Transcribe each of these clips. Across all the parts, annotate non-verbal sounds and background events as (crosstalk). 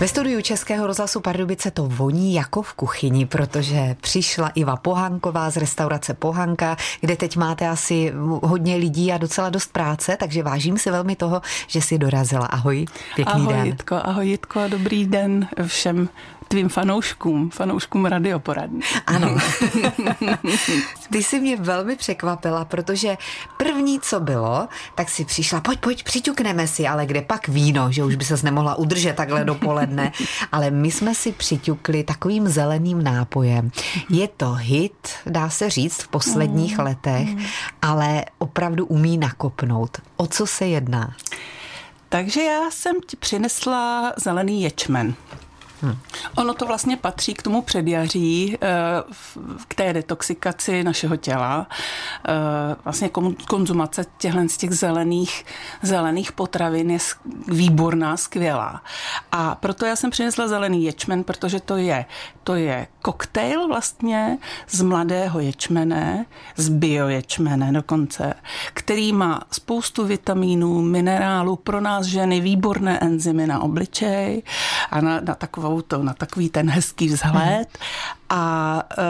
Ve studiu Českého rozhlasu Pardubice to voní jako v kuchyni, protože přišla Iva Pohanková z restaurace Pohanka, kde teď máte asi hodně lidí a docela dost práce, takže vážím si velmi toho, že si dorazila. Ahoj, pěkný ahoj, den. Jitko, ahoj Jitko a dobrý den všem tvým fanouškům, fanouškům radioporadny. Ano. (laughs) Ty jsi mě velmi překvapila, protože první, co bylo, tak si přišla, pojď, pojď, přiťukneme si, ale kde pak víno, že už by ses nemohla udržet takhle dopoledne. (laughs) Ale my jsme si přiťukli takovým zeleným nápojem. Je to hit, dá se říct, v posledních mm. letech, ale opravdu umí nakopnout. O co se jedná? Takže já jsem ti přinesla zelený ječmen. Hmm. Ono to vlastně patří k tomu předjaří, eh, k té detoxikaci našeho těla. Eh, vlastně konzumace těchto z těch zelených, zelených potravin je výborná, skvělá. A proto já jsem přinesla zelený ječmen, protože to je, to je koktejl vlastně z mladého ječmene, z bioječmene dokonce, který má spoustu vitamínů, minerálů, pro nás ženy výborné enzymy na obličej a na, na takovou takovou to, na takový ten hezký vzhled a e,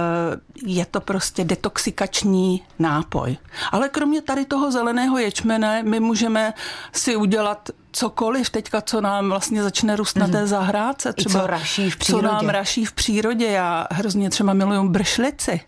je to prostě detoxikační nápoj. Ale kromě tady toho zeleného ječmene my můžeme si udělat cokoliv teďka, co nám vlastně začne růst na té mhm. zahrádce. Třeba, I co raší v přírodě. Co nám raší v přírodě. Já hrozně třeba miluju bršlici.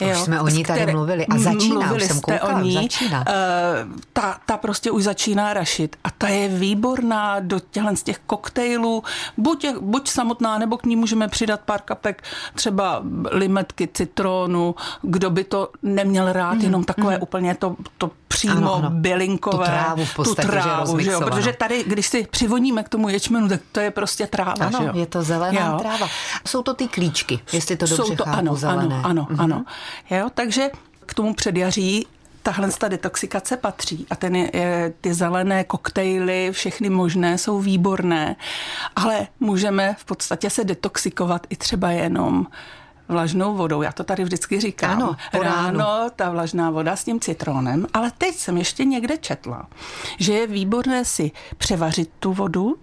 Jo, už jsme o ní tady mluvili. A začíná, už jsem koukala, o ní, začíná. Uh, ta, ta prostě už začíná rašit. A ta je výborná do těchhle z těch koktejlů, buď, buď samotná, nebo k ní můžeme přidat pár kapek třeba limetky, citronu, kdo by to neměl rád, mm, jenom takové mm. úplně to, to přímo ano, ano. bylinkové. Tu trávu v podstatě, tu trávu, že jo, protože tady, když si přivoníme k tomu ječmenu, tak to je prostě tráva. Ano, jo? je to zelená jo. tráva. Jsou to ty klíčky, jestli to dobře Jsou to, chápu, ano, zelené. ano, ano, mm-hmm. ano. Jo, takže k tomu předjaří tahle ta detoxikace patří a ten je, ty zelené koktejly, všechny možné jsou výborné, ale můžeme v podstatě se detoxikovat i třeba jenom vlažnou vodou. Já to tady vždycky říkám. Ano, ráno ta vlažná voda s tím citronem, ale teď jsem ještě někde četla, že je výborné si převařit tu vodu,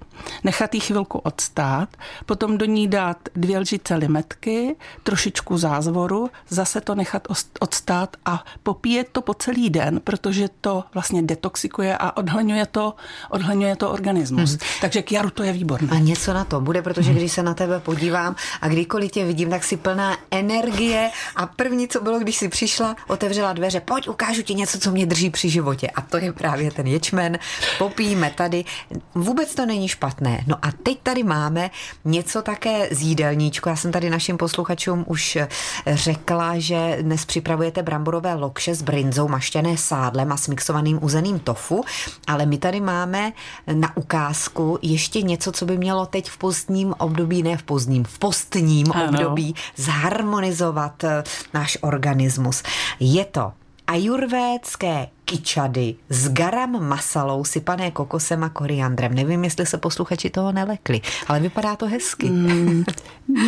nechat ji chvilku odstát, potom do ní dát dvě lžice limetky, trošičku zázvoru, zase to nechat odstát a popíjet to po celý den, protože to vlastně detoxikuje a odhleňuje to, odhleňuje to organismus. Hmm. Takže k jaru to je výborné. A něco na to bude, protože hmm. když se na tebe podívám a kdykoliv tě vidím, tak si plná energie a první, co bylo, když si přišla, otevřela dveře, pojď, ukážu ti něco, co mě drží při životě. A to je právě ten ječmen. Popijeme tady. Vůbec to není špatné. No a teď tady máme něco také z jídelníčku. Já jsem tady našim posluchačům už řekla, že dnes připravujete bramborové lokše s brinzou maštěné sádlem a smixovaným uzeným tofu, ale my tady máme na ukázku ještě něco, co by mělo teď v postním období, ne v pozdním, v postním ano. období zharmonizovat eh, náš organismus. Je to ajurvédské kičady s garam masalou sypané kokosem a koriandrem. Nevím, jestli se posluchači toho nelekli, ale vypadá to hezky. Mm,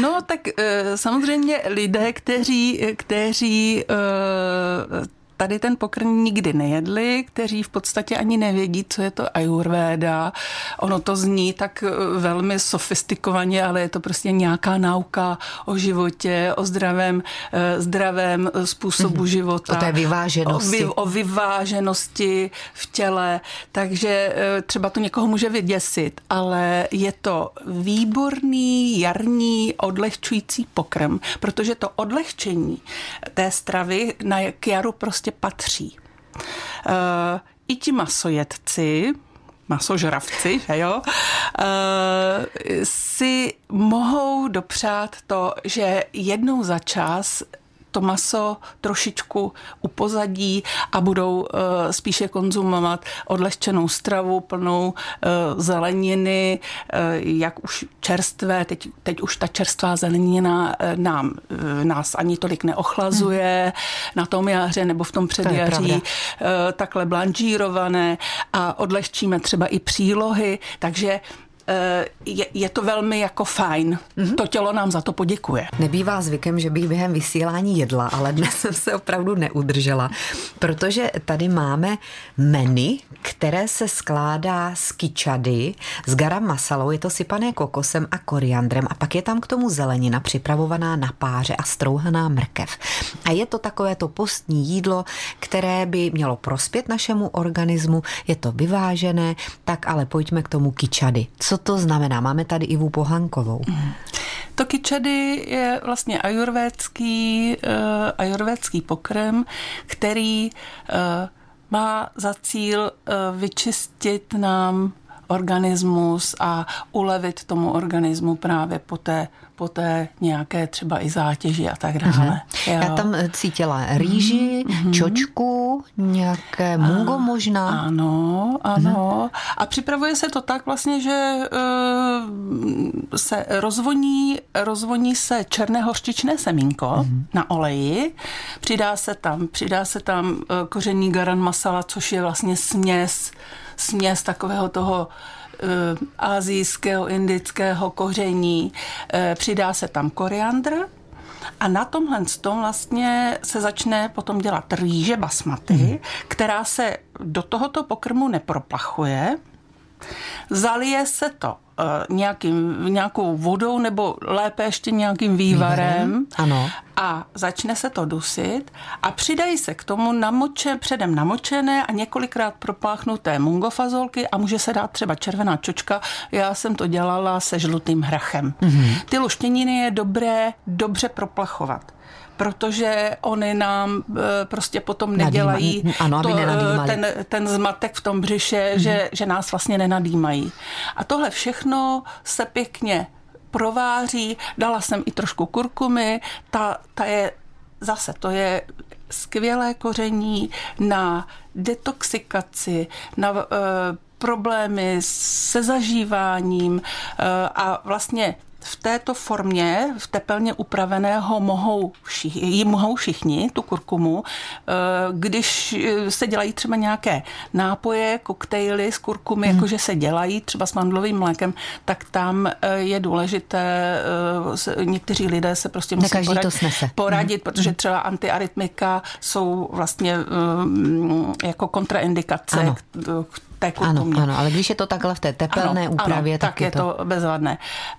no tak eh, samozřejmě lidé, kteří, kteří eh, tady ten pokrm nikdy nejedli, kteří v podstatě ani nevědí, co je to ayurveda. Ono to zní tak eh, velmi sofistikovaně, ale je to prostě nějaká nauka o životě, o zdravém, eh, zdravém způsobu mm-hmm. života. O té vyváženosti. O, vy, o vyváženosti v těle. Takže eh, třeba to někoho může vyděsit, ale je to výborný jarní odlehčující pokrm, protože to odlehčení té stravy na k jaru prostě prostě patří. Uh, I ti masojedci, masožravci, (laughs) že jo, uh, si mohou dopřát to, že jednou za čas to maso trošičku upozadí a budou eh, spíše konzumovat odlehčenou stravu plnou eh, zeleniny, eh, jak už čerstvé, teď, teď už ta čerstvá zelenina nám, nás ani tolik neochlazuje hmm. na tom jaře nebo v tom předjaří, takhle blanžírované a odlehčíme třeba i přílohy, takže je, je to velmi jako fajn. Mm-hmm. To tělo nám za to poděkuje. Nebývá zvykem, že bych během vysílání jedla, ale dnes (laughs) jsem se opravdu neudržela, protože tady máme menu, které se skládá z kičady, s garam masalou, je to sypané kokosem a koriandrem a pak je tam k tomu zelenina připravovaná na páře a strouhaná mrkev. A je to takové to postní jídlo, které by mělo prospět našemu organismu, je to vyvážené, tak ale pojďme k tomu kičady. Co to znamená? Máme tady Ivu Pohankovou. To kičady je vlastně ajurvédský, uh, ajurvédský pokrm, který uh, má za cíl uh, vyčistit nám organismus a ulevit tomu organismu právě po té po té nějaké třeba i zátěži a tak dále. Mm-hmm. Já tam eh, cítila rýži, mm-hmm. čočku, nějaké mungo a, možná. Ano, ano. Mm-hmm. A připravuje se to tak vlastně, že uh, se rozvoní, rozvoní se černé hořčičné semínko mm-hmm. na oleji, přidá se tam, přidá se tam uh, koření garan masala, což je vlastně směs, směs takového toho Eh, azijského, indického koření, eh, přidá se tam koriandr a na tomhle tom vlastně se začne potom dělat rýže basmaty, mm. která se do tohoto pokrmu neproplachuje, zalije se to uh, nějakým, nějakou vodou nebo lépe ještě nějakým vývarem. vývarem ano. A začne se to dusit a přidají se k tomu namoče, předem namočené a několikrát propláchnuté mungofazolky a může se dát třeba červená čočka. Já jsem to dělala se žlutým hrachem. Mm-hmm. Ty luštěniny je dobré dobře proplachovat protože oni nám e, prostě potom nedělají ano, to, e, ten, ten zmatek v tom břiše, mm. že, že nás vlastně nenadýmají. A tohle všechno se pěkně prováří, dala jsem i trošku kurkumy, ta, ta je zase, to je skvělé koření na detoxikaci, na uh, problémy se zažíváním uh, a vlastně v této formě, v tepelně upraveného, mohou všichni, ji mohou všichni, tu kurkumu. Eh, když eh, se dělají třeba nějaké nápoje, koktejly z kurkumy, hmm. jakože se dělají třeba s mandlovým mlékem, tak tam eh, je důležité, někteří lidé se prostě musí poradit, to snese. poradit hmm. protože hmm. třeba antiarytmika jsou vlastně jako kontraindikace ano. k kurkumě. Ano, ano, ale když je to takhle v té tepelné ano, úpravě, ano, tak, tak je to... to bezvadné.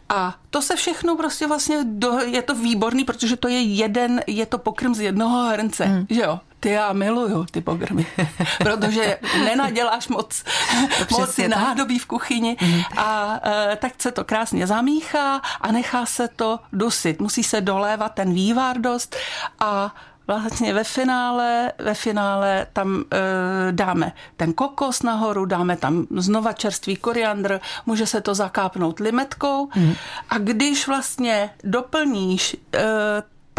A to se všechno prostě vlastně, do, je to výborný, protože to je jeden, je to pokrm z jednoho hrnce, hmm. že jo? Ty já miluju ty pokrmy, (laughs) protože nenaděláš moc, moc nádobí v kuchyni hmm. a e, tak se to krásně zamíchá a nechá se to dusit. Musí se dolévat ten vývar dost a vlastně ve finále, ve finále tam e, dáme ten kokos nahoru, dáme tam znova čerstvý koriandr, může se to zakápnout limetkou mm. a když vlastně doplníš e,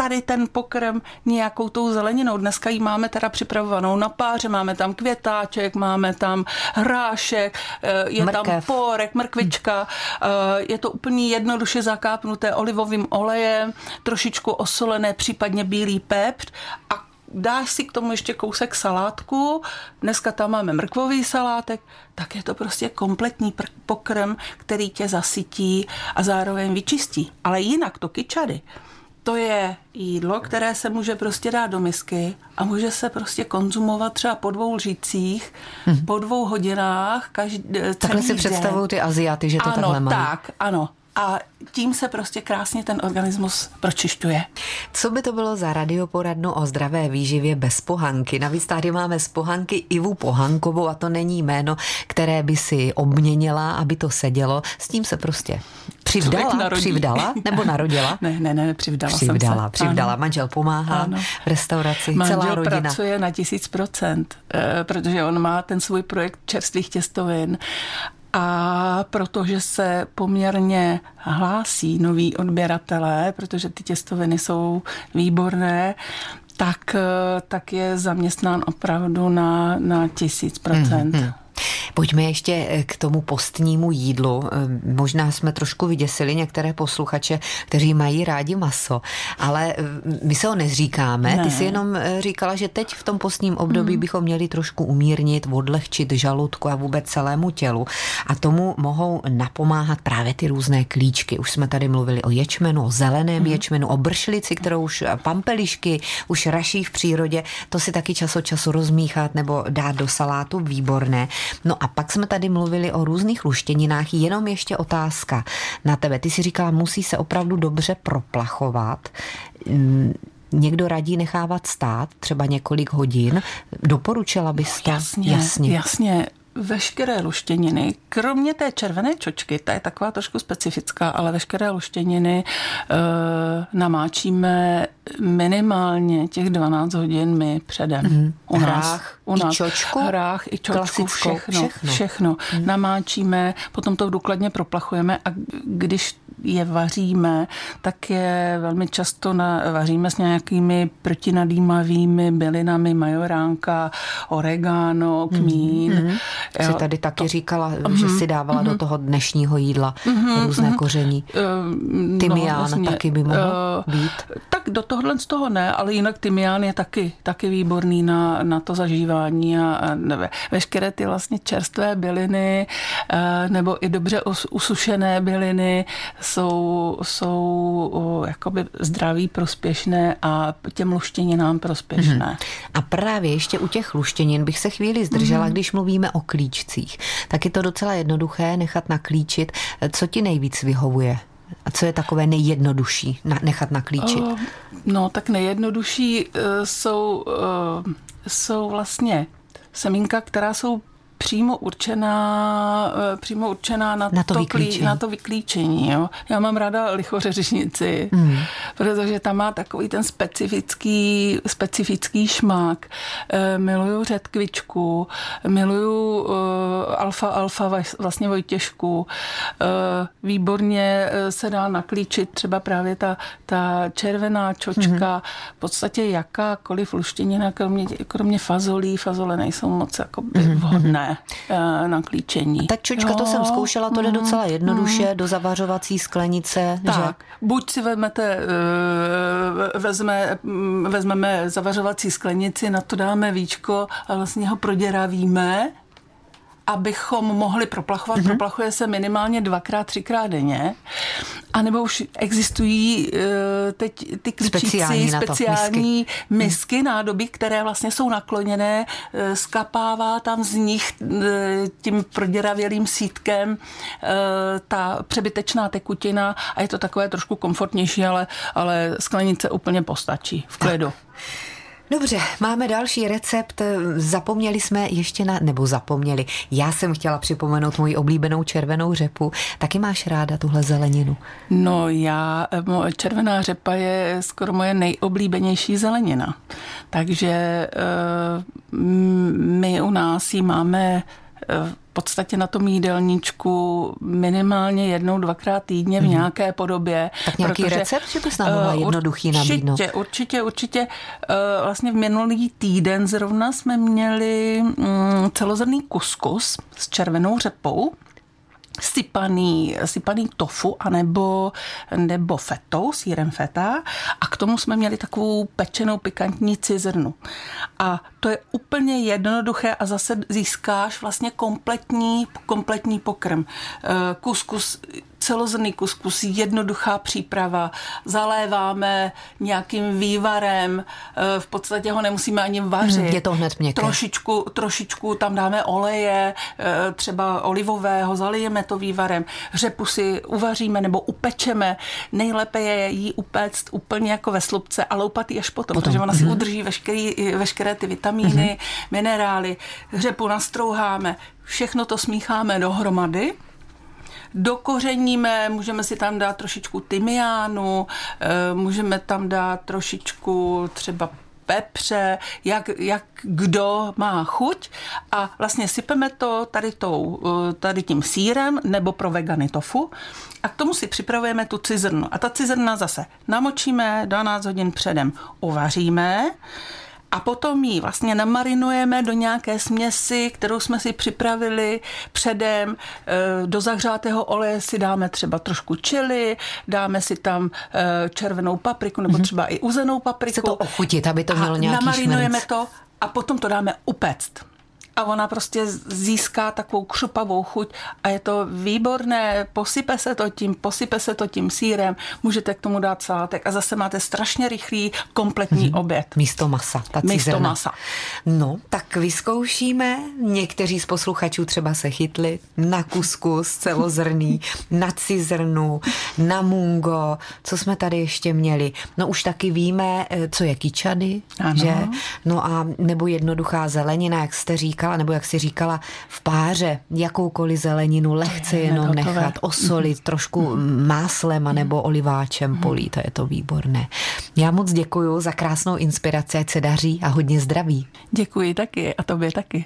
tady ten pokrm nějakou tou zeleninou. Dneska ji máme teda připravovanou na páře, máme tam květáček, máme tam hrášek, eh, je Mrkev. tam pórek, mrkvička, eh, je to úplně jednoduše zakápnuté olivovým olejem, trošičku osolené, případně bílý pepř a dáš si k tomu ještě kousek salátku, dneska tam máme mrkvový salátek, tak je to prostě kompletní pokrm, který tě zasytí a zároveň vyčistí. Ale jinak to kyčady, to je jídlo, které se může prostě dát do misky a může se prostě konzumovat třeba po dvou lžících, hmm. po dvou hodinách. Každý, takhle si představují ty Aziaty, že to ano, takhle mají. tak, ano a tím se prostě krásně ten organismus pročišťuje. Co by to bylo za radioporadnu o zdravé výživě bez pohanky? Navíc tady máme z pohanky Ivu Pohankovou a to není jméno, které by si obměnila, aby to sedělo. S tím se prostě přivdala, přivdala nebo narodila? (laughs) Ne, ne, ne, přivdala, přivdala jsem se. Přivdala, ano. manžel pomáhá ano. v restauraci, manžel celá rodina. pracuje na tisíc procent, eh, protože on má ten svůj projekt čerstvých těstovin a protože se poměrně hlásí noví odběratelé, protože ty těstoviny jsou výborné, tak, tak je zaměstnán opravdu na, na tisíc procent. Mm-hmm. Pojďme ještě eh, k tomu postnímu jídlu. Eh, možná jsme trošku vyděsili některé posluchače, kteří mají rádi maso, ale eh, my se ho nezříkáme. Ne. Ty si jenom říkala, že teď v tom postním období hmm. bychom měli trošku umírnit, odlehčit žaludku a vůbec celému tělu. A tomu mohou napomáhat právě ty různé klíčky. Už jsme tady mluvili o ječmenu, o zeleném hmm. ječmenu, o bršlici, kterou už pampelišky už raší v přírodě. To si taky čas od času rozmíchat nebo dát do salátu. Výborné. No a pak jsme tady mluvili o různých luštěninách, jenom ještě otázka na tebe. Ty si říkala, musí se opravdu dobře proplachovat mm, někdo radí nechávat stát třeba několik hodin. Doporučila bys to? Jasně, jasně. jasně veškeré luštěniny, kromě té červené čočky, ta je taková trošku specifická, ale veškeré luštěniny e, namáčíme minimálně těch 12 hodin my předem. Mm-hmm. U nás, hrách, u nás, i čočku? Hrách, i čočku, všechno. Všechno, všechno. Mm. Namáčíme, potom to důkladně proplachujeme a když je vaříme, tak je velmi často na, vaříme s nějakými protinadýmavými bylinami, majoránka, oregano, mhm, kmín. Mm-hmm. Jsi tady taky to, říkala, mm-hmm. že si dávala mm-hmm. do mhm. toho dnešního jídla mm-hmm. různé mm-hmm. koření. Uh, Tymián no, vlastně, taky by mohl uh, být. Tak do tohohle z toho ne, ale jinak tymián je taky, taky výborný na, na to zažívání a, a nebe, veškeré ty vlastně čerstvé byliny uh, nebo i dobře usušené byliny jsou, jsou jakoby zdraví, prospěšné a těm luštěninám prospěšné. Mm-hmm. A právě ještě u těch luštěnin bych se chvíli zdržela, mm-hmm. když mluvíme o klíčcích. Tak je to docela jednoduché nechat naklíčit. Co ti nejvíc vyhovuje? A co je takové nejjednodušší nechat naklíčit? Uh, no, tak nejjednodušší uh, jsou, uh, jsou vlastně semínka, která jsou přímo určená, eh, přímo určená na, na, to, to vyklíčení. na to vyklíčení. Jo. Já mám ráda lichořeřišnici, mm. protože tam má takový ten specifický, specifický šmák. E, miluju řetkvičku, miluju e, alfa alfa vlastně Vojtěžku. E, výborně se dá naklíčit třeba právě ta, ta červená čočka. Mm. V podstatě jakákoliv luštěnina, kromě, kromě fazolí, fazole nejsou moc jako mm. vhodné Eh, na klíčení. Ta čočka, jo. to jsem zkoušela, to jde docela mm, jednoduše mm. do zavařovací sklenice. Tak, že? buď si vezmete, eh, vezme, mm, vezmeme zavařovací sklenici, na to dáme víčko a vlastně ho proděravíme abychom mohli proplachovat. Mm-hmm. Proplachuje se minimálně dvakrát, třikrát denně. A nebo už existují uh, teď ty klíčíci, speciální, speciální misky, misky hmm. nádoby, které vlastně jsou nakloněné, uh, skapává tam z nich uh, tím proděravělým sítkem uh, ta přebytečná tekutina a je to takové trošku komfortnější, ale, ale sklenice úplně postačí v klidu. Tak. Dobře, máme další recept. Zapomněli jsme ještě na, nebo zapomněli. Já jsem chtěla připomenout moji oblíbenou červenou řepu. Taky máš ráda tuhle zeleninu? No já, červená řepa je skoro moje nejoblíbenější zelenina. Takže eh, my u nás ji máme v podstatě na tom jídelníčku minimálně jednou, dvakrát týdně v mm. nějaké podobě. Tak nějaký protože, recept, že bys nám mohla uh, jednoduchý nabídnout? Určitě, určitě, určitě. Uh, vlastně v minulý týden zrovna jsme měli um, celozrný kuskus s červenou řepou sypaný, sypaný tofu anebo, nebo fetou, sírem feta a k tomu jsme měli takovou pečenou pikantní cizrnu. A to je úplně jednoduché a zase získáš vlastně kompletní, kompletní pokrm. Eh, kuskus celozrný kuskus, jednoduchá příprava, zaléváme nějakým vývarem, eh, v podstatě ho nemusíme ani vařit. Mhm, je to hned měkké. Trošičku, trošičku tam dáme oleje, eh, třeba olivového, zalijeme to vývarem, řepu si uvaříme nebo upečeme. Nejlépe je jí upéct úplně jako ve slupce a loupat ji až potom, potom. protože ona si mm. udrží veškerý, veškeré ty vitamíny, mm. minerály. Řepu nastrouháme, všechno to smícháme dohromady dokořeníme, můžeme si tam dát trošičku tymiánu, eh, můžeme tam dát trošičku třeba pepře, jak, jak kdo má chuť. A vlastně sypeme to tady, tou, eh, tady tím sírem nebo pro vegany tofu. A k tomu si připravujeme tu cizrnu. A ta cizrna zase namočíme 12 hodin předem, uvaříme a potom ji vlastně namarinujeme do nějaké směsi, kterou jsme si připravili předem. E, do zahřátého oleje si dáme třeba trošku čili, dáme si tam e, červenou papriku nebo mhm. třeba i uzenou papriku. Chce to ochutit, aby to mělo nějaký namarinujeme šmrnc. to a potom to dáme upéct a ona prostě získá takovou křupavou chuť a je to výborné, posype se to tím, posype se to tím sírem, můžete k tomu dát salátek a zase máte strašně rychlý, kompletní mm-hmm. oběd. Místo masa. Ta Místo zrna. masa. No, tak vyzkoušíme. Někteří z posluchačů třeba se chytli na kuskus celozrný, (laughs) na cizrnu, na mungo. Co jsme tady ještě měli? No už taky víme, eh, co je kyčady, ano. že? No a nebo jednoduchá zelenina, jak jste říkal, říkala, nebo jak si říkala, v páře jakoukoliv zeleninu lehce je jenom hotové. nechat osolit, mm-hmm. trošku máslem a nebo oliváčem mm-hmm. polít a je to výborné. Já moc děkuji za krásnou inspiraci, ať se daří a hodně zdraví. Děkuji taky a tobě taky.